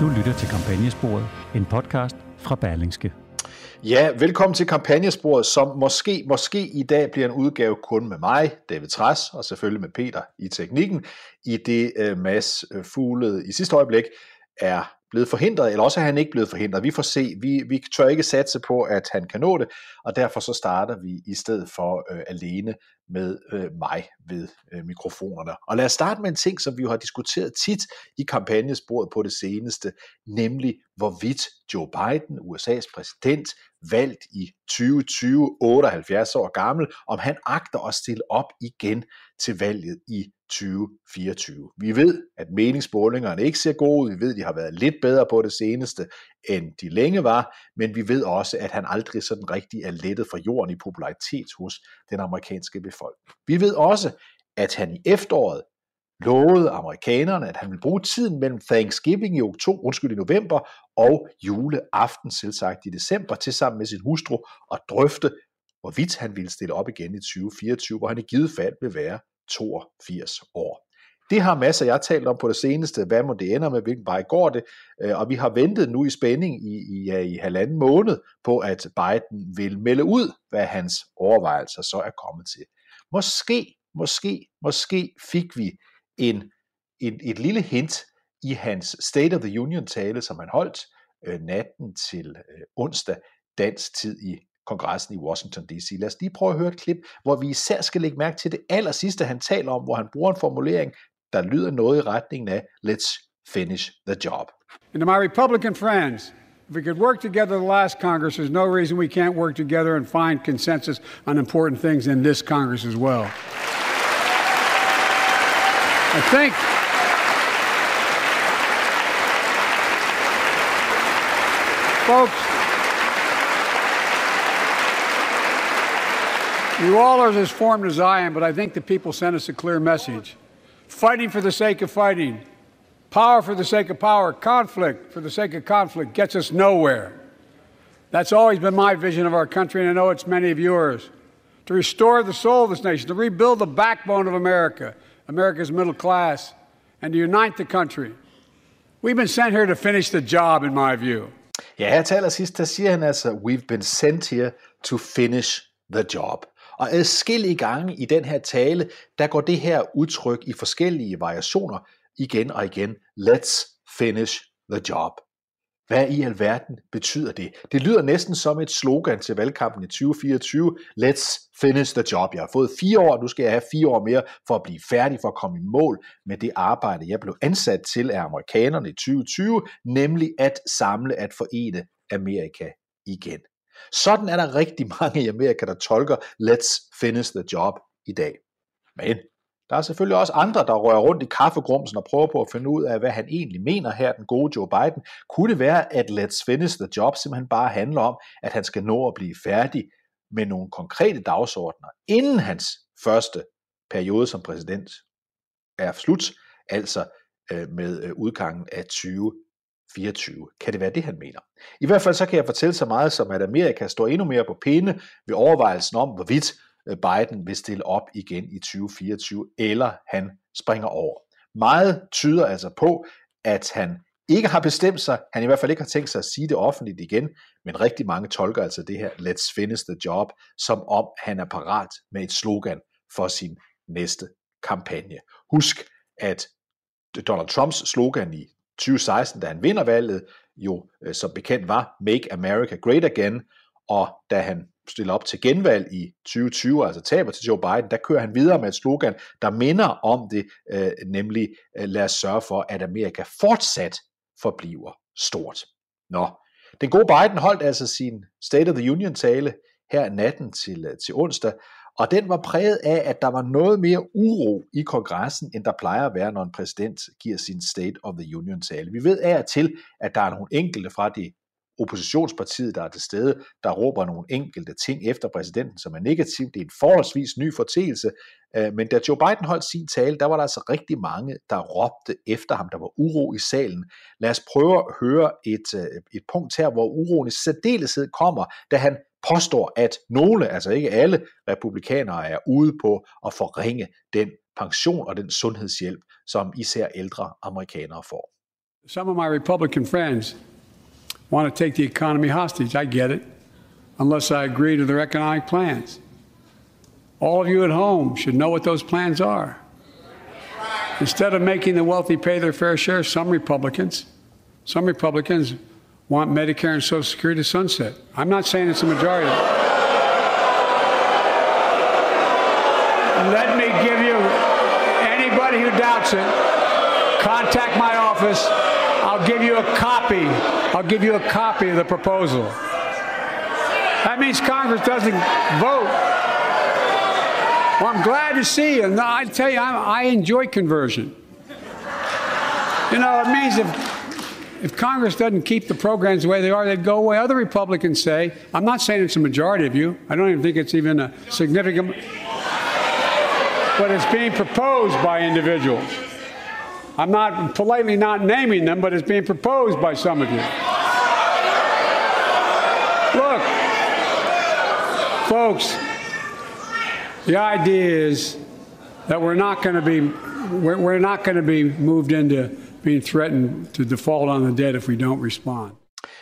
Du lytter til Kampagnesporet, en podcast fra Berlingske. Ja, velkommen til Kampagnesporet, som måske, måske i dag bliver en udgave kun med mig, David Træs, og selvfølgelig med Peter i teknikken, i det uh, Mads øh, Fuglede i sidste øjeblik er blevet forhindret, eller også er han ikke blevet forhindret. Vi får se. Vi, vi tør ikke satse på, at han kan nå det, og derfor så starter vi i stedet for øh, alene med øh, mig ved øh, mikrofonerne. Og lad os starte med en ting, som vi jo har diskuteret tit i kampagnesporet på det seneste, nemlig hvorvidt Joe Biden, USA's præsident, valgt i 2020, 78 år gammel, om han agter at stille op igen til valget i 2024. Vi ved, at meningsmålingerne ikke ser gode ud. Vi ved, at de har været lidt bedre på det seneste, end de længe var, men vi ved også, at han aldrig sådan rigtig er lettet fra jorden i popularitet hos den amerikanske befolkning. Vi ved også, at han i efteråret lovede amerikanerne, at han ville bruge tiden mellem Thanksgiving i oktober, undskyld, i november og juleaften, selvsagt i december, til sammen med sin hustru og drøfte, hvorvidt han ville stille op igen i 2024, hvor han i givet fald vil være 82 år. Det har masser, jeg har talt om på det seneste. Hvad må det ender med? Hvilken vej går det? Øh, og vi har ventet nu i spænding i, i, i halvanden måned på, at Biden vil melde ud, hvad hans overvejelser så er kommet til. Måske, måske, måske fik vi en, en, et lille hint i hans State of the Union tale, som han holdt øh, natten til øh, onsdag dansk tid i kongressen i Washington D.C. Lad os lige prøve at høre et klip, hvor vi især skal lægge mærke til det aller sidste, han taler om, hvor han bruger en formulering, der lyder noget i retningen af, let's finish the job. And to my Republican friends, if we could work together the last Congress, there's no reason we can't work together and find consensus on important things in this Congress as well. I think folks, You all are as formed as I am, but I think the people sent us a clear message. Fighting for the sake of fighting, power for the sake of power, conflict for the sake of conflict gets us nowhere. That's always been my vision of our country, and I know it's many of yours. To restore the soul of this nation, to rebuild the backbone of America, America's middle class, and to unite the country. We've been sent here to finish the job, in my view. Ja, her til allersidst, der siger han altså, we've been sent here to finish the job. Og adskillige gange i den her tale, der går det her udtryk i forskellige variationer igen og igen. Let's finish the job. Hvad i alverden betyder det? Det lyder næsten som et slogan til valgkampen i 2024. Let's finish the job. Jeg har fået fire år, nu skal jeg have fire år mere for at blive færdig, for at komme i mål med det arbejde, jeg blev ansat til af amerikanerne i 2020, nemlig at samle, at forene Amerika igen. Sådan er der rigtig mange i Amerika, der tolker let's finish the job i dag. Men der er selvfølgelig også andre, der rører rundt i kaffegrumsen og prøver på at finde ud af, hvad han egentlig mener her, den gode Joe Biden. Kunne det være, at let's finish the job simpelthen bare handler om, at han skal nå at blive færdig med nogle konkrete dagsordner, inden hans første periode som præsident er slut, altså øh, med øh, udgangen af 20 24. Kan det være det, han mener? I hvert fald så kan jeg fortælle så meget som, at Amerika står endnu mere på pinde ved overvejelsen om, hvorvidt øh, Biden vil stille op igen i 2024, eller han springer over. Meget tyder altså på, at han ikke har bestemt sig, han i hvert fald ikke har tænkt sig at sige det offentligt igen, men rigtig mange tolker altså det her Let's finish the job, som om han er parat med et slogan for sin næste kampagne. Husk, at Donald Trumps slogan i 2016, da han vinder valget, jo øh, som bekendt var Make America Great Again, og da han stiller op til genvalg i 2020, altså taber til Joe Biden, der kører han videre med et slogan, der minder om det, øh, nemlig øh, lad os sørge for, at Amerika fortsat forbliver stort. Nå, den gode Biden holdt altså sin State of the Union tale her natten til, øh, til onsdag, og den var præget af, at der var noget mere uro i kongressen, end der plejer at være, når en præsident giver sin State of the Union tale. Vi ved af og til, at der er nogle enkelte fra det oppositionspartiet, der er til stede, der råber nogle enkelte ting efter præsidenten, som er negativt. Det er en forholdsvis ny fortægelse, øh, men da Joe Biden holdt sin tale, der var der altså rigtig mange, der råbte efter ham. Der var uro i salen. Lad os prøve at høre et, øh, et punkt her, hvor uroen i særdeleshed kommer, da han påstår, at nogle, altså ikke alle republikanere, er ude på at forringe den pension og den sundhedshjælp, som især ældre amerikanere får. Some of my Republican friends want to take the economy hostage. I get it, unless I agree to their economic plans. All of you at home should know what those plans are. Instead of making the wealthy pay their fair share, some Republicans, some Republicans want Medicare and Social Security to sunset. I'm not saying it's a majority. Let me give you anybody who doubts it, contact my office. I'll give you a copy. I'll give you a copy of the proposal. That means Congress doesn't vote. Well, I'm glad to see you. No, I tell you, I, I enjoy conversion. You know, it means if if Congress doesn't keep the programs the way they are, they'd go away. Other Republicans say, I'm not saying it's a majority of you. I don't even think it's even a significant, but it's being proposed by individuals. I'm not politely not naming them, but it's being proposed by some of you. Look, folks, the idea is that we're not going to be we're, we're not going to be moved into being threatened to default on the debt if we don't respond.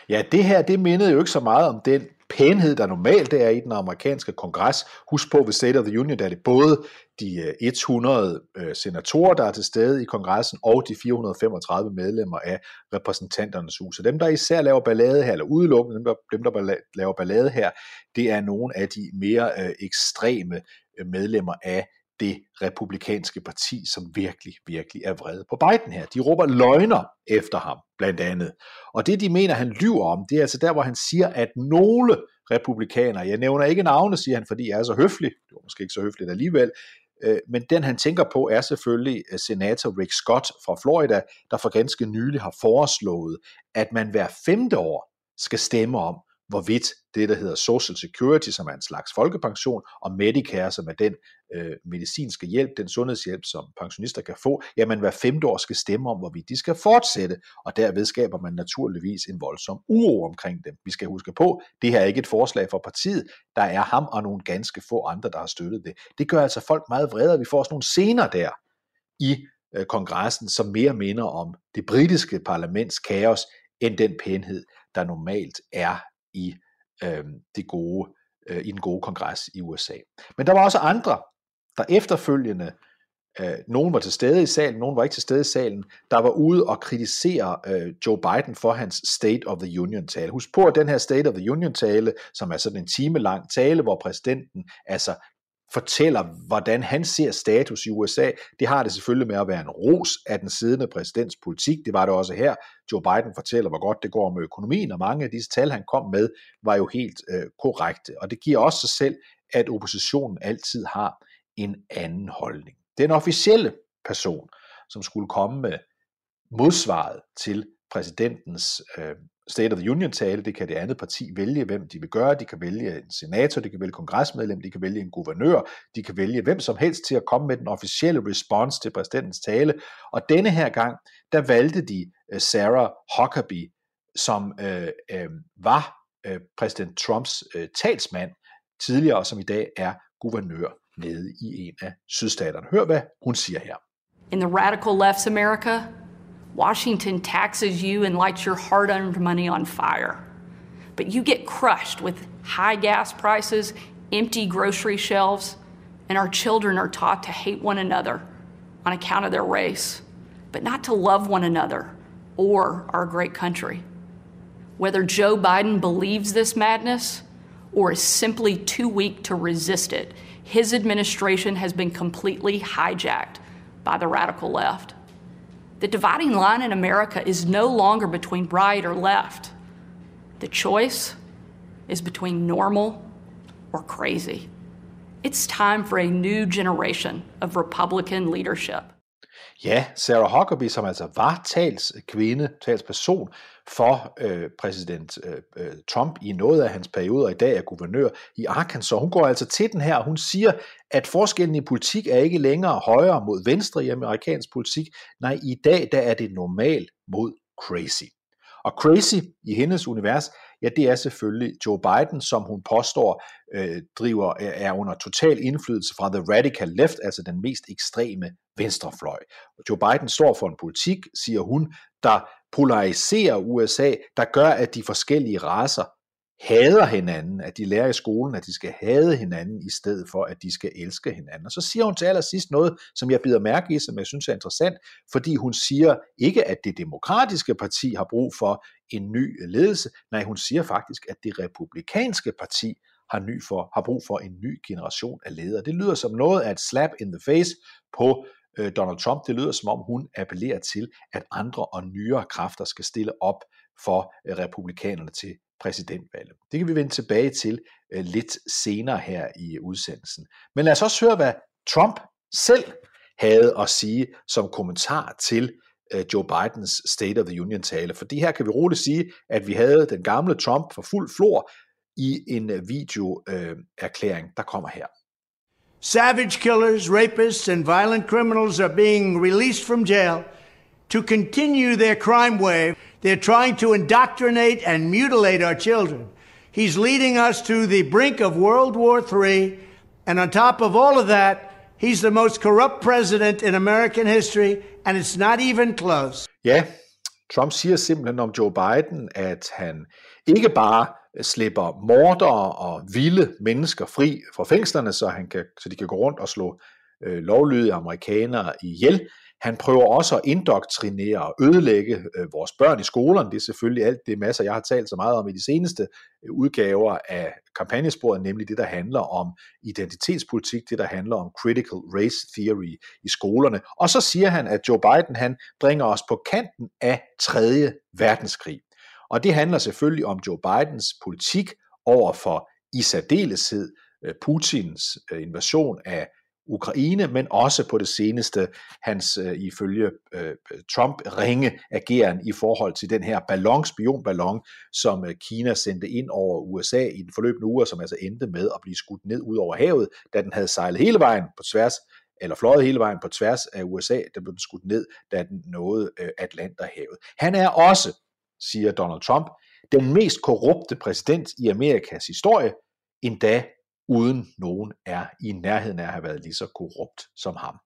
Ja, det her, det mindede jo ikke så meget om den pænhed, der normalt er i den amerikanske kongres. Husk på, ved State of the Union, der er det både de øh, 100 øh, senatorer, der er til stede i kongressen, og de 435 medlemmer af repræsentanternes hus. Og dem, der især laver ballade her, eller udelukkende dem, der, dem, der laver ballade her, det er nogle af de mere øh, ekstreme øh, medlemmer af det republikanske parti, som virkelig, virkelig er vrede på Biden her. De råber løgner efter ham, blandt andet. Og det, de mener, han lyver om, det er altså der, hvor han siger, at nogle republikanere, jeg nævner ikke navne, siger han, fordi jeg er så høflig, det var måske ikke så høfligt alligevel, øh, men den han tænker på er selvfølgelig øh, senator Rick Scott fra Florida, der for ganske nylig har foreslået, at man hver femte år skal stemme om, hvorvidt det, der hedder Social Security, som er en slags folkepension, og Medicare, som er den øh, medicinske hjælp, den sundhedshjælp, som pensionister kan få, jamen hver femte år skal stemme om, hvorvidt de skal fortsætte, og derved skaber man naturligvis en voldsom uro omkring dem. Vi skal huske på, det her er ikke et forslag for partiet, der er ham og nogle ganske få andre, der har støttet det. Det gør altså folk meget vrede, vi får også nogle scener der i øh, kongressen, som mere minder om det britiske parlaments kaos, end den pænhed, der normalt er i øh, det gode, øh, i den gode kongres i USA. Men der var også andre, der efterfølgende, øh, nogen var til stede i salen, nogen var ikke til stede i salen, der var ude og kritisere øh, Joe Biden for hans State of the Union tale. Husk på, at den her State of the Union tale, som er sådan en time lang tale, hvor præsidenten altså fortæller, hvordan han ser status i USA. Det har det selvfølgelig med at være en ros af den siddende præsidents politik. Det var det også her. Joe Biden fortæller, hvor godt det går med økonomien, og mange af disse tal, han kom med, var jo helt øh, korrekte. Og det giver også sig selv, at oppositionen altid har en anden holdning. Den officielle person, som skulle komme med modsvaret til præsidentens øh, State of the Union tale, det kan det andet parti vælge, hvem de vil gøre. De kan vælge en senator, de kan vælge kongresmedlem, de kan vælge en guvernør, de kan vælge hvem som helst til at komme med den officielle respons til præsidentens tale. Og denne her gang, der valgte de øh, Sarah Huckabee, som øh, øh, var øh, præsident Trumps øh, talsmand tidligere, og som i dag er guvernør nede i en af sydstaterne. Hør, hvad hun siger her. In the radical left's America, Washington taxes you and lights your hard earned money on fire. But you get crushed with high gas prices, empty grocery shelves, and our children are taught to hate one another on account of their race, but not to love one another or our great country. Whether Joe Biden believes this madness or is simply too weak to resist it, his administration has been completely hijacked by the radical left. The dividing line in America is no longer between right or left. The choice is between normal or crazy. It's time for a new generation of Republican leadership. Ja, Sarah Huckabee, som altså var talskvinde, talsperson for øh, præsident øh, øh, Trump i noget af hans perioder, i dag er guvernør i Arkansas. Hun går altså til den her, og hun siger, at forskellen i politik er ikke længere højere mod venstre i amerikansk politik. Nej, i dag der er det normal mod crazy. Og crazy i hendes univers, ja, det er selvfølgelig Joe Biden, som hun påstår øh, driver er under total indflydelse fra the radical left, altså den mest ekstreme venstrefløj. Joe Biden står for en politik, siger hun, der polariserer USA, der gør, at de forskellige raser hader hinanden, at de lærer i skolen, at de skal hade hinanden, i stedet for, at de skal elske hinanden. Og så siger hun til allersidst noget, som jeg bider mærke i, som jeg synes er interessant, fordi hun siger ikke, at det demokratiske parti har brug for en ny ledelse, nej, hun siger faktisk, at det republikanske parti har, ny for, har brug for en ny generation af ledere. Det lyder som noget af et slap in the face på øh, Donald Trump. Det lyder som om hun appellerer til, at andre og nyere kræfter skal stille op for øh, republikanerne til præsidentvalget. Det kan vi vende tilbage til øh, lidt senere her i udsendelsen. Men lad os også høre, hvad Trump selv havde at sige som kommentar til øh, Joe Bidens State of the Union tale. Fordi her kan vi roligt sige, at vi havde den gamle Trump for fuld flor i en øh, videoerklæring, øh, der kommer her. Savage killers, rapists, and violent criminals are being released from jail to continue their crime wave. They're trying to indoctrinate and mutilate our children. He's leading us to the brink of World War III. And on top of all of that, he's the most corrupt president in American history, and it's not even close. Ja, Trump siger simpelthen om Joe Biden, at han ikke bare slipper mordere og vilde mennesker fri fra fængslerne, så, han kan, så de kan gå rundt og slå øh, lovlydige amerikanere ihjel. Han prøver også at indoktrinere og ødelægge øh, vores børn i skolerne. Det er selvfølgelig alt det masser, jeg har talt så meget om i de seneste øh, udgaver af kampagnesporet, nemlig det, der handler om identitetspolitik, det, der handler om critical race theory i skolerne. Og så siger han, at Joe Biden han bringer os på kanten af 3. verdenskrig. Og det handler selvfølgelig om Joe Bidens politik over for i særdeleshed øh, Putins øh, invasion af Ukraine, men også på det seneste hans øh, ifølge øh, Trump ringe ageren i forhold til den her ballon, spionballon, som øh, Kina sendte ind over USA i den forløbende uge, som altså endte med at blive skudt ned ud over havet, da den havde sejlet hele vejen på tværs eller fløjet hele vejen på tværs af USA, der blev den skudt ned, da den nåede øh, Atlanterhavet. Han er også siger Donald Trump, den mest korrupte præsident i Amerikas historie, endda uden nogen er i nærheden af at have været lige så korrupt som ham.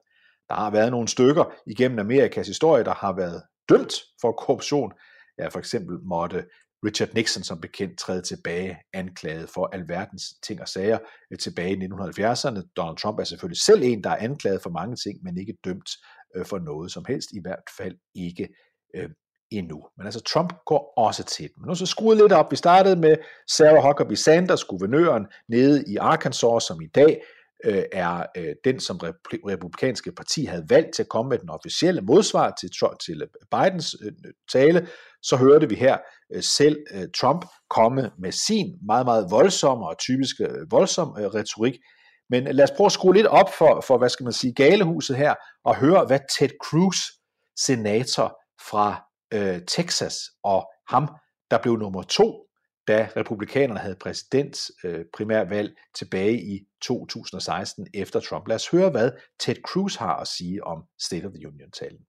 Der har været nogle stykker igennem Amerikas historie, der har været dømt for korruption. Ja, for eksempel måtte Richard Nixon som bekendt træde tilbage anklaget for alverdens ting og sager øh, tilbage i 1970'erne. Donald Trump er selvfølgelig selv en, der er anklaget for mange ting, men ikke dømt øh, for noget som helst, i hvert fald ikke øh, endnu. Men altså Trump går også til den. Men nu så skruet lidt op. Vi startede med Sarah Huckabee Sanders, guvernøren nede i Arkansas, som i dag øh, er øh, den, som republikanske parti havde valgt til at komme med den officielle modsvar til, til øh, Bidens øh, tale, så hørte vi her øh, selv øh, Trump komme med sin meget, meget voldsomme og typiske øh, voldsom øh, retorik. Men øh, lad os prøve at skrue lidt op for, for, hvad skal man sige, galehuset her, og høre, hvad Ted Cruz, senator fra øh, Texas, og ham, der blev nummer to, da republikanerne havde øh, primærvalg tilbage i 2016 efter Trump. Lad os høre, hvad Ted Cruz har at sige om State of the Union-talen.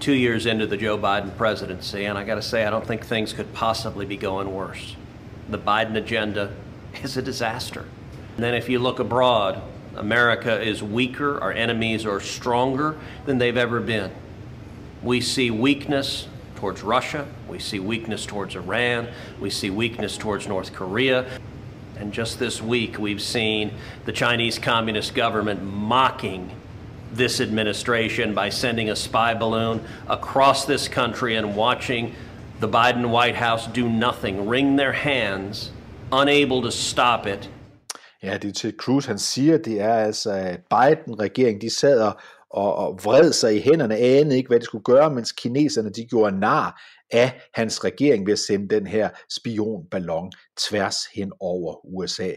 Two years into the Joe Biden presidency, and I got to say, I don't think things could possibly be going worse. The Biden agenda is a disaster. And then if you look abroad, America is weaker, our enemies are stronger than they've ever been. We see weakness towards Russia, we see weakness towards Iran, we see weakness towards North Korea. And just this week, we've seen the Chinese Communist government mocking this administration by sending a spy balloon across this country and watching the Biden White House do nothing, wring their hands, unable to stop it. Ja, det er til Cruz, han siger, det er altså, at Biden-regeringen, de sad og og, og vred sig i hænderne, anede ikke, hvad de skulle gøre, mens kineserne de gjorde nar af hans regering ved at sende den her spionballon tværs hen over USA.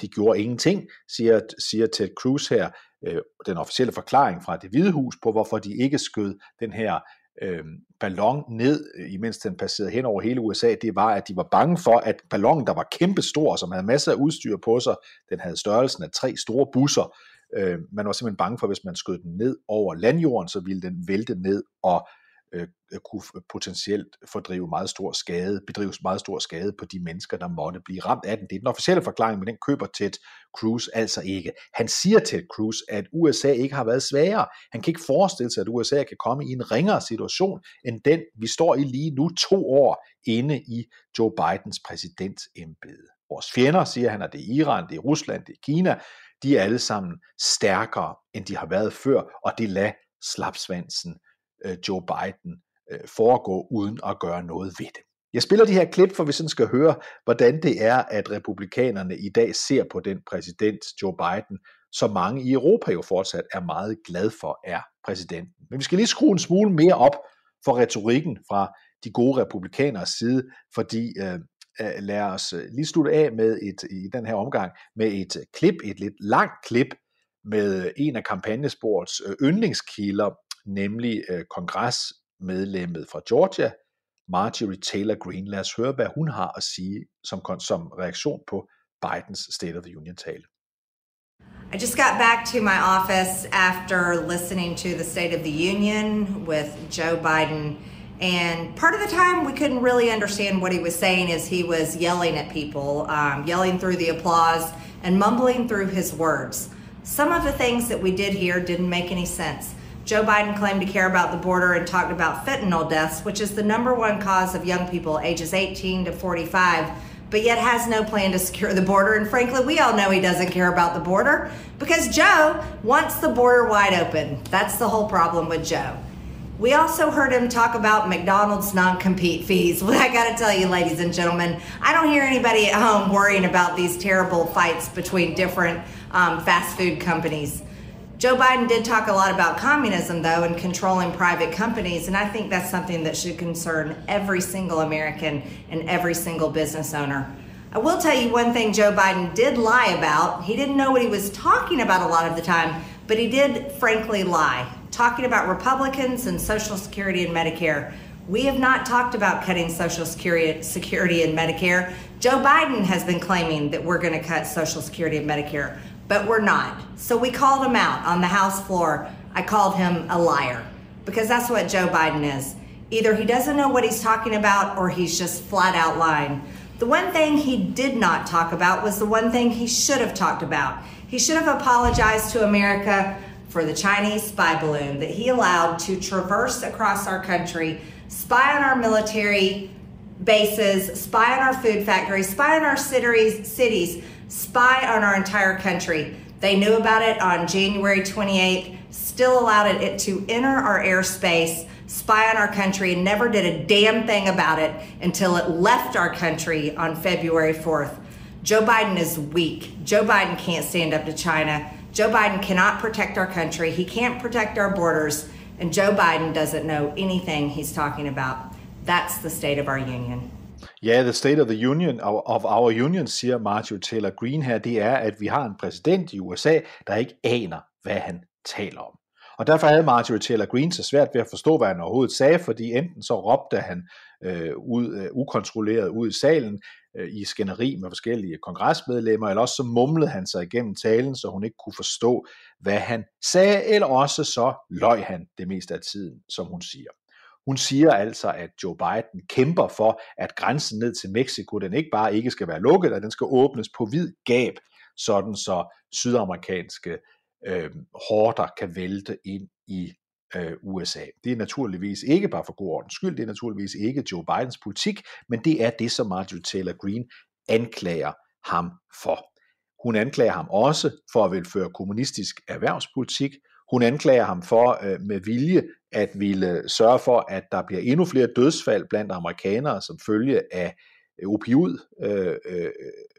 De gjorde ingenting, siger, siger Ted Cruz her, øh, den officielle forklaring fra det hvide hus på, hvorfor de ikke skød den her øh, ballon ned, øh, imens den passerede hen over hele USA, det var, at de var bange for, at ballonen, der var kæmpestor, som havde masser af udstyr på sig, den havde størrelsen af tre store busser, Øh, man var simpelthen bange for, at hvis man skød den ned over landjorden, så ville den vælte ned og Øh, øh, kunne potentielt fordrive meget stor skade, bedrives meget stor skade på de mennesker, der måtte blive ramt af den. Det er den officielle forklaring, men den køber Ted Cruz altså ikke. Han siger Ted Cruz, at USA ikke har været svagere. Han kan ikke forestille sig, at USA kan komme i en ringere situation, end den, vi står i lige nu, to år inde i Joe Bidens præsidentembede. Vores fjender, siger han, at det er Iran, det er Rusland, det er Kina, de er alle sammen stærkere, end de har været før, og det lader slapsvansen Øh, Joe Biden øh, foregå uden at gøre noget ved det. Jeg spiller de her klip, for vi sådan skal høre, hvordan det er, at republikanerne i dag ser på den præsident Joe Biden, som mange i Europa jo fortsat er meget glad for, er præsidenten. Men vi skal lige skrue en smule mere op for retorikken fra de gode republikaners side, fordi øh, øh lad os lige slutte af med et, i den her omgang med et klip, et lidt langt klip med en af kampagnesports yndlingskilder, nemlig øh, kongresmedlemmet fra Georgia, Marjorie Taylor Greene. Lad os høre, hvad hun har at sige som, som reaktion på Bidens State of the Union-tale. I just got back to my office after listening to the State of the Union with Joe Biden. And part of the time, we couldn't really understand what he was saying as he was yelling at people, um, yelling through the applause and mumbling through his words. Some of the things that we did hear didn't make any sense. Joe Biden claimed to care about the border and talked about fentanyl deaths, which is the number one cause of young people ages 18 to 45, but yet has no plan to secure the border. And frankly, we all know he doesn't care about the border because Joe wants the border wide open. That's the whole problem with Joe. We also heard him talk about McDonald's non compete fees. Well, I got to tell you, ladies and gentlemen, I don't hear anybody at home worrying about these terrible fights between different um, fast food companies. Joe Biden did talk a lot about communism, though, and controlling private companies, and I think that's something that should concern every single American and every single business owner. I will tell you one thing Joe Biden did lie about. He didn't know what he was talking about a lot of the time, but he did frankly lie, talking about Republicans and Social Security and Medicare. We have not talked about cutting Social Security, and Medicare. Joe Biden has been claiming that we're going to cut Social Security and Medicare but we're not. So we called him out on the House floor. I called him a liar because that's what Joe Biden is. Either he doesn't know what he's talking about or he's just flat out lying. The one thing he did not talk about was the one thing he should have talked about. He should have apologized to America for the Chinese spy balloon that he allowed to traverse across our country, spy on our military bases, spy on our food factories, spy on our cities, spy on our entire country. They knew about it on January 28th, still allowed it to enter our airspace, spy on our country, and never did a damn thing about it until it left our country on February 4th. Joe Biden is weak. Joe Biden can't stand up to China. Joe Biden cannot protect our country. He can't protect our borders. And Joe Biden doesn't know anything he's talking about. That's the state of our union. Ja, the state of the union of our union, siger Marjorie Taylor Green her, det er, at vi har en præsident i USA, der ikke aner, hvad han taler om. Og derfor havde Marjorie Taylor Greene så svært ved at forstå, hvad han overhovedet sagde, fordi enten så råbte han øh, ud, øh, ukontrolleret ud i salen øh, i skænderi med forskellige kongresmedlemmer, eller også så mumlede han sig igennem talen, så hun ikke kunne forstå, hvad han sagde, eller også så løj han det meste af tiden, som hun siger. Hun siger altså, at Joe Biden kæmper for, at grænsen ned til Mexico, den ikke bare ikke skal være lukket, at den skal åbnes på vid gab, sådan så sydamerikanske øh, hårder kan vælte ind i øh, USA. Det er naturligvis ikke bare for god ordens skyld, det er naturligvis ikke Joe Bidens politik, men det er det, som Marjorie Taylor Greene anklager ham for. Hun anklager ham også for at vil føre kommunistisk erhvervspolitik. Hun anklager ham for øh, med vilje at ville sørge for, at der bliver endnu flere dødsfald blandt amerikanere som følge af øh, opioid, øh, øh,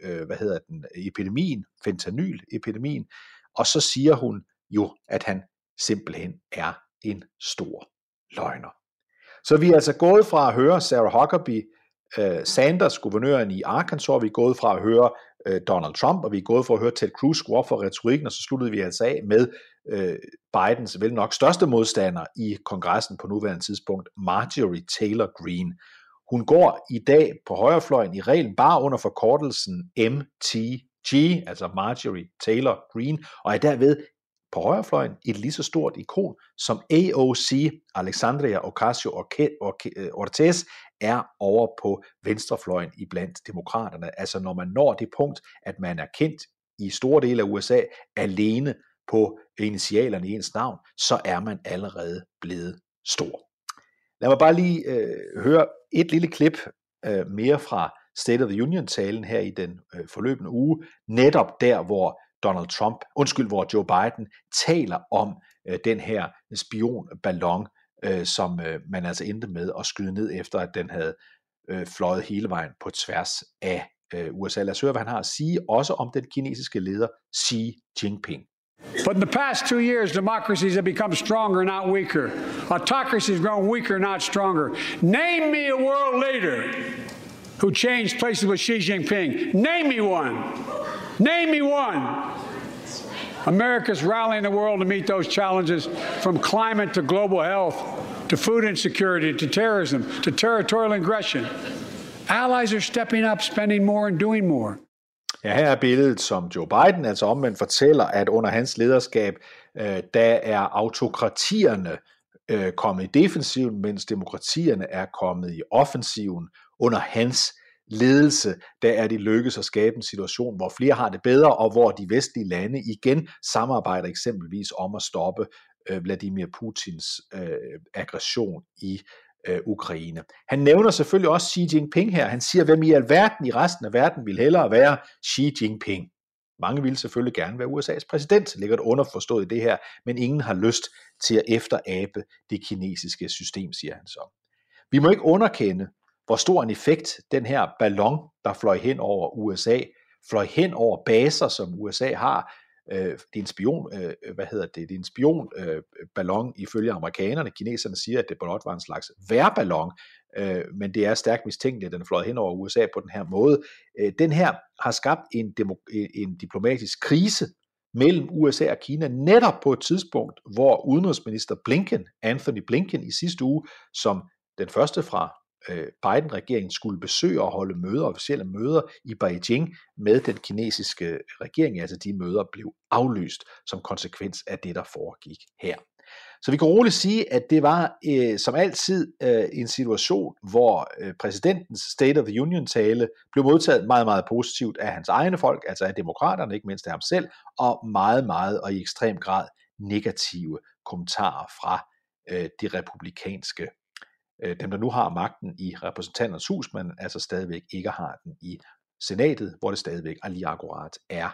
øh, hvad hedder den, epidemien, fentanyl-epidemien, og så siger hun jo, at han simpelthen er en stor løgner. Så vi er altså gået fra at høre Sarah Huckabee øh, Sanders, guvernøren i Arkansas, vi er gået fra at høre øh, Donald Trump, og vi er gået fra at høre Ted Cruz skrue op for retorikken, og så sluttede vi altså af med øh, Bidens vel nok største modstander i kongressen på nuværende tidspunkt, Marjorie Taylor Greene. Hun går i dag på højrefløjen i reglen bare under forkortelsen MTG, altså Marjorie Taylor Greene, og er derved på højrefløjen et lige så stort ikon som AOC, Alexandria Ocasio-Cortez, er over på venstrefløjen i blandt demokraterne. Altså når man når det punkt, at man er kendt i store dele af USA alene på initialerne i ens navn, så er man allerede blevet stor. Lad mig bare lige øh, høre et lille klip øh, mere fra State of the Union-talen her i den øh, forløbende uge, netop der, hvor Donald Trump, undskyld, hvor Joe Biden taler om øh, den her spionballon, øh, som øh, man altså endte med at skyde ned efter, at den havde øh, fløjet hele vejen på tværs af øh, USA. Lad os høre, hvad han har at sige, også om den kinesiske leder Xi Jinping. But in the past two years, democracies have become stronger, not weaker. Autocracies have grown weaker, not stronger. Name me a world leader who changed places with Xi Jinping. Name me one. Name me one. America's rallying the world to meet those challenges from climate to global health to food insecurity to terrorism to territorial aggression. Allies are stepping up, spending more, and doing more. Ja, her er billedet, som Joe Biden altså omvendt fortæller, at under hans lederskab, øh, der er autokratierne øh, kommet i defensiven, mens demokratierne er kommet i offensiven. Under hans ledelse, der er det lykkedes at skabe en situation, hvor flere har det bedre, og hvor de vestlige lande igen samarbejder eksempelvis om at stoppe øh, Vladimir Putins øh, aggression i øh, Ukraine. Han nævner selvfølgelig også Xi Jinping her. Han siger, hvem i alverden i resten af verden vil hellere være Xi Jinping. Mange vil selvfølgelig gerne være USA's præsident, ligger det underforstået i det her, men ingen har lyst til at efterabe det kinesiske system, siger han så. Vi må ikke underkende, hvor stor en effekt den her ballon, der fløj hen over USA, fløj hen over baser, som USA har. Øh, det er en spion, øh, hvad hedder det, det er en spion øh, ballon ifølge amerikanerne. Kineserne siger, at det blot var en slags værballon, øh, men det er stærkt mistænkeligt, at den fløj hen over USA på den her måde. Øh, den her har skabt en, demo, øh, en diplomatisk krise mellem USA og Kina netop på et tidspunkt, hvor udenrigsminister Blinken, Anthony Blinken i sidste uge, som den første fra Øh, Biden-regeringen skulle besøge og holde møder, officielle møder i Beijing med den kinesiske regering. Altså de møder blev aflyst som konsekvens af det, der foregik her. Så vi kan roligt sige, at det var øh, som altid øh, en situation, hvor øh, præsidentens State of the Union-tale blev modtaget meget, meget positivt af hans egne folk, altså af demokraterne, ikke mindst af ham selv, og meget, meget og i ekstrem grad negative kommentarer fra øh, de republikanske øh, dem, der nu har magten i repræsentanternes hus, men altså stadigvæk ikke har den i senatet, hvor det stadigvæk er lige akkurat er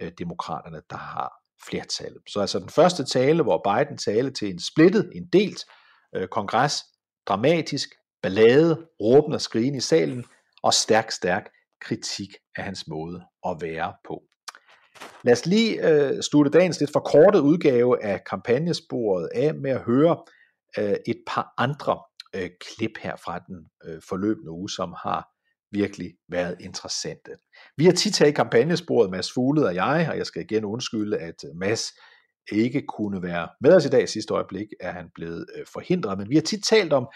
øh, demokraterne, der har flertallet. Så altså den første tale, hvor Biden talte til en splittet, en delt øh, kongres, dramatisk, ballade, råben og skrigen i salen, og stærk, stærk kritik af hans måde at være på. Lad os lige øh, slutte dagens lidt forkortet udgave af kampagnesporet af med at høre øh, et par andre øh, klip her fra den øh, forløbende uge, som har virkelig været interessante. Vi har tit taget kampagnesporet, Mads Fuglet og jeg, og jeg skal igen undskylde, at øh, Mads ikke kunne være med os i dag. Sidste øjeblik er han blevet øh, forhindret, men vi har tit talt om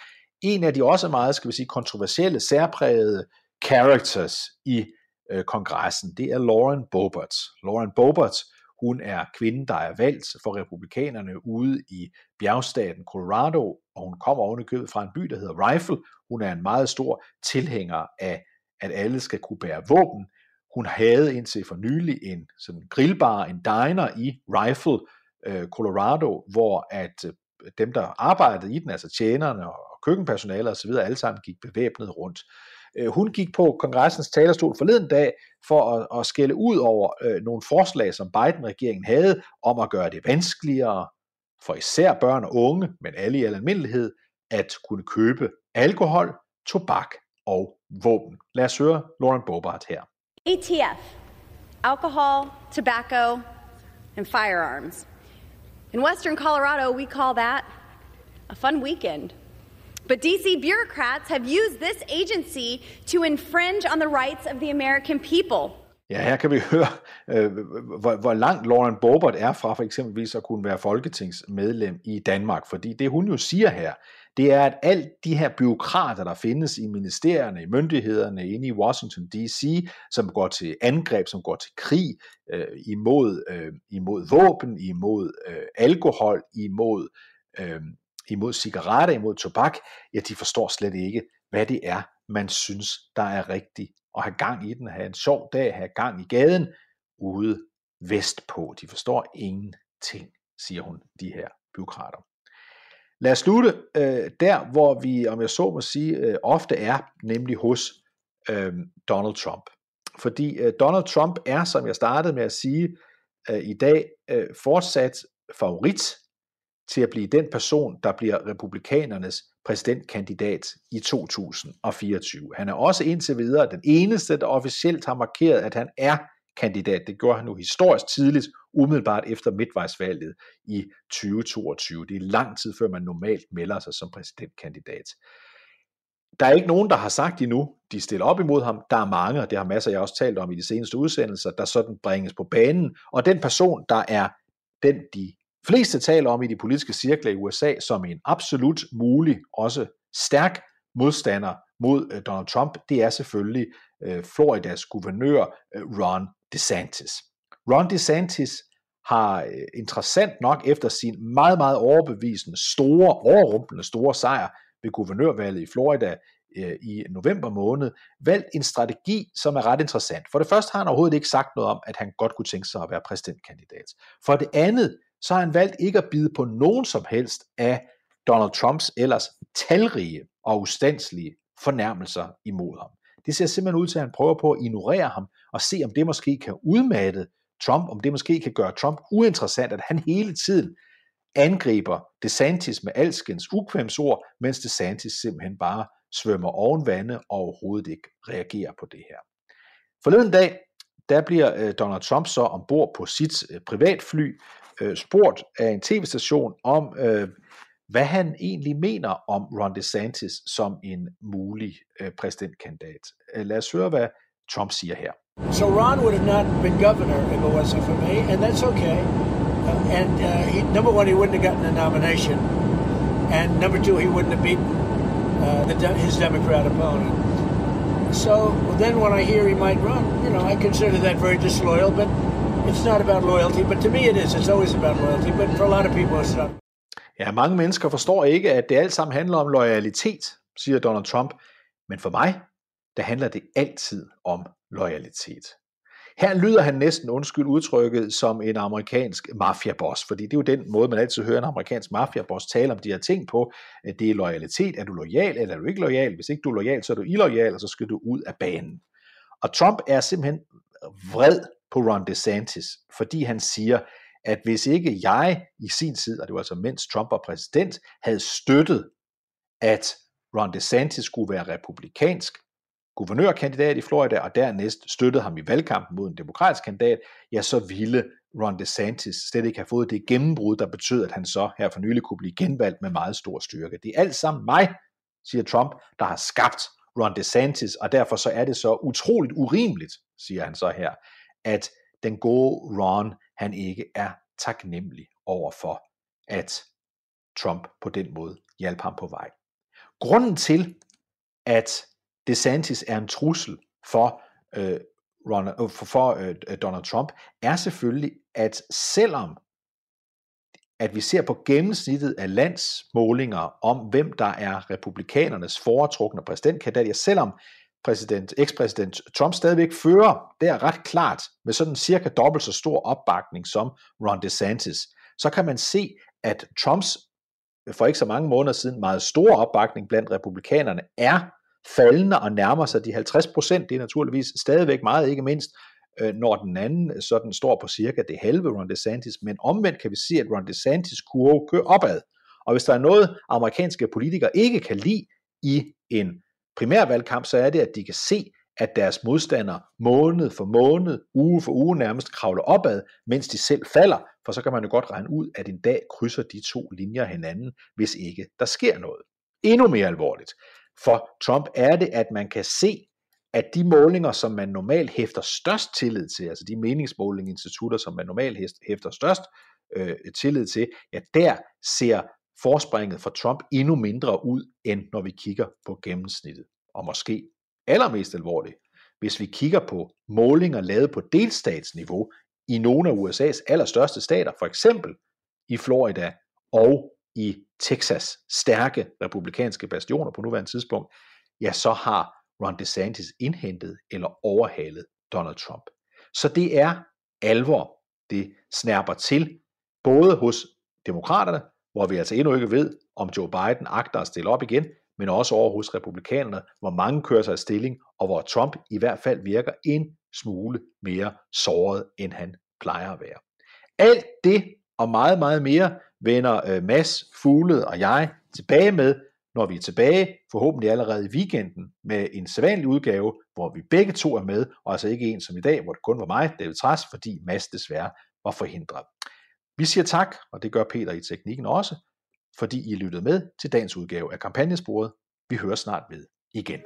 en af de også meget, skal vi sige, kontroversielle, særprægede characters i øh, kongressen. Det er Lauren Boebert. Lauren Boebert, hun er kvinden, der er valgt for republikanerne ude i bjergstaten Colorado, og hun kommer ovenikøbet fra en by, der hedder Rifle. Hun er en meget stor tilhænger af, at alle skal kunne bære våben. Hun havde indtil for nylig en sådan grillbar, en diner i Rifle, øh, Colorado, hvor at øh, dem, der arbejdede i den, altså tjenerne og køkkenpersonale osv., alle sammen gik bevæbnet rundt. Øh, hun gik på kongressens talerstol forleden dag for at, at skælde ud over øh, nogle forslag, som Biden-regeringen havde om at gøre det vanskeligere for især børn og unge, men alle i al almindelighed, at kunne købe alkohol, tobak og våben. Lad os høre Lauren Bobart her. ATF, alcohol, tobacco, and firearms. In Western Colorado, we call that a fun weekend. But DC bureaucrats have used this agency to infringe on the rights of the American people. Ja, her kan vi høre, øh, hvor, hvor langt Lauren Boebert er fra for eksempelvis at kunne være folketingsmedlem i Danmark. Fordi det hun jo siger her, det er, at alt de her byråkrater, der findes i ministerierne, i myndighederne inde i Washington D.C., som går til angreb, som går til krig øh, imod, øh, imod våben, imod øh, alkohol, imod, øh, imod cigaretter, imod tobak, ja, de forstår slet ikke, hvad det er, man synes, der er rigtigt at have gang i den, have en sjov dag, have gang i gaden ude vestpå. De forstår ingenting, siger hun, de her byråkrater. Lad os slutte øh, der, hvor vi, om jeg så må sige, øh, ofte er, nemlig hos øh, Donald Trump. Fordi øh, Donald Trump er, som jeg startede med at sige, øh, i dag øh, fortsat favorit til at blive den person, der bliver republikanernes præsidentkandidat i 2024. Han er også indtil videre den eneste, der officielt har markeret, at han er kandidat. Det gjorde han nu historisk tidligt, umiddelbart efter midtvejsvalget i 2022. Det er lang tid før man normalt melder sig som præsidentkandidat. Der er ikke nogen, der har sagt endnu, de stiller op imod ham. Der er mange, og det har masser, jeg også talt om i de seneste udsendelser, der sådan bringes på banen. Og den person, der er den, de fleste taler om i de politiske cirkler i USA som en absolut mulig, også stærk modstander mod øh, Donald Trump, det er selvfølgelig øh, Floridas guvernør øh, Ron DeSantis. Ron DeSantis har interessant nok efter sin meget, meget overbevisende, store, overrumplende store sejr ved guvernørvalget i Florida i november måned, valgt en strategi, som er ret interessant. For det første har han overhovedet ikke sagt noget om, at han godt kunne tænke sig at være præsidentkandidat. For det andet, så har han valgt ikke at bide på nogen som helst af Donald Trumps ellers talrige og ustandslige fornærmelser imod ham. Det ser simpelthen ud til, at han prøver på at ignorere ham og se, om det måske kan udmatte Trump, om det måske kan gøre Trump uinteressant, at han hele tiden angriber DeSantis med alskens ukvemsord, mens DeSantis simpelthen bare svømmer oven vande og overhovedet ikke reagerer på det her. Forleden dag, der bliver øh, Donald Trump så ombord på sit øh, privatfly øh, spurgt af en tv-station om, øh, hvad han egentlig mener om Ron DeSantis som en mulig øh, præsidentkandidat. Øh, lad os høre, hvad Trump siger her. So Ron would have not been governor if it wasn't for me, and that's okay. Uh, and uh, he, number one, he wouldn't have gotten the nomination, and number two, he wouldn't have beaten uh, the, his Democrat opponent. So then, when I hear he might run, you know, I consider that very disloyal, but it's not about loyalty, but to me it is. It's always about loyalty, but for a lot of people it's not. Ja, mange mennesker forstår ikke, at det alt sammen handler om loyalitet, siger Donald Trump. Men for mig, der handler det altid om loyalitet. Her lyder han næsten, undskyld udtrykket, som en amerikansk mafiaboss, fordi det er jo den måde, man altid hører en amerikansk mafiaboss tale om de her ting på. At det er loyalitet. Er du lojal, eller er du ikke lojal? Hvis ikke du er lojal, så er du illoyal, og så skal du ud af banen. Og Trump er simpelthen vred på Ron DeSantis, fordi han siger, at hvis ikke jeg i sin tid, og det var altså mens Trump var præsident, havde støttet, at Ron DeSantis skulle være republikansk guvernørkandidat i Florida, og dernæst støttede ham i valgkampen mod en demokratisk kandidat, ja, så ville Ron DeSantis slet ikke have fået det gennembrud, der betød, at han så her for nylig kunne blive genvalgt med meget stor styrke. Det er alt sammen mig, siger Trump, der har skabt Ron DeSantis, og derfor så er det så utroligt urimeligt, siger han så her, at den gode Ron, han ikke er taknemmelig over for, at Trump på den måde hjalp ham på vej. Grunden til, at DeSantis er en trussel for, øh, Ronald, øh, for, for øh, Donald Trump, er selvfølgelig, at selvom at vi ser på gennemsnittet af landsmålinger om, hvem der er republikanernes foretrukne præsidentkandidat, ja, selvom præsident, ekspræsident Trump stadigvæk fører, det er ret klart, med sådan cirka dobbelt så stor opbakning som Ron DeSantis, så kan man se, at Trumps for ikke så mange måneder siden meget store opbakning blandt republikanerne er faldende og nærmer sig de 50 procent. Det er naturligvis stadigvæk meget, ikke mindst øh, når den anden øh, sådan står på cirka det halve Ron DeSantis, men omvendt kan vi se, at Ron DeSantis kurve kører opad. Og hvis der er noget, amerikanske politikere ikke kan lide i en primærvalgkamp, så er det, at de kan se, at deres modstandere måned for måned, uge for uge nærmest kravler opad, mens de selv falder, for så kan man jo godt regne ud, at en dag krydser de to linjer hinanden, hvis ikke der sker noget. Endnu mere alvorligt. For Trump er det, at man kan se, at de målinger, som man normalt hæfter størst tillid til, altså de meningsmålinginstitutter, som man normalt hæfter størst øh, tillid til, ja, der ser forspringet for Trump endnu mindre ud, end når vi kigger på gennemsnittet. Og måske allermest alvorligt, hvis vi kigger på målinger lavet på delstatsniveau i nogle af USA's allerstørste stater, for eksempel i Florida og i Texas, stærke republikanske bastioner på nuværende tidspunkt, ja, så har Ron DeSantis indhentet eller overhalet Donald Trump. Så det er alvor, det snærper til, både hos demokraterne, hvor vi altså endnu ikke ved, om Joe Biden agter at stille op igen, men også over hos republikanerne, hvor mange kører sig af stilling, og hvor Trump i hvert fald virker en smule mere såret, end han plejer at være. Alt det og meget, meget mere vender øh, Mads, Fugled og jeg tilbage med, når vi er tilbage, forhåbentlig allerede i weekenden, med en sædvanlig udgave, hvor vi begge to er med, og altså ikke en som i dag, hvor det kun var mig, David Træs, fordi Mads desværre var forhindret. Vi siger tak, og det gør Peter i teknikken også, fordi I lyttede med til dagens udgave af kampagnesporet. Vi hører snart ved igen.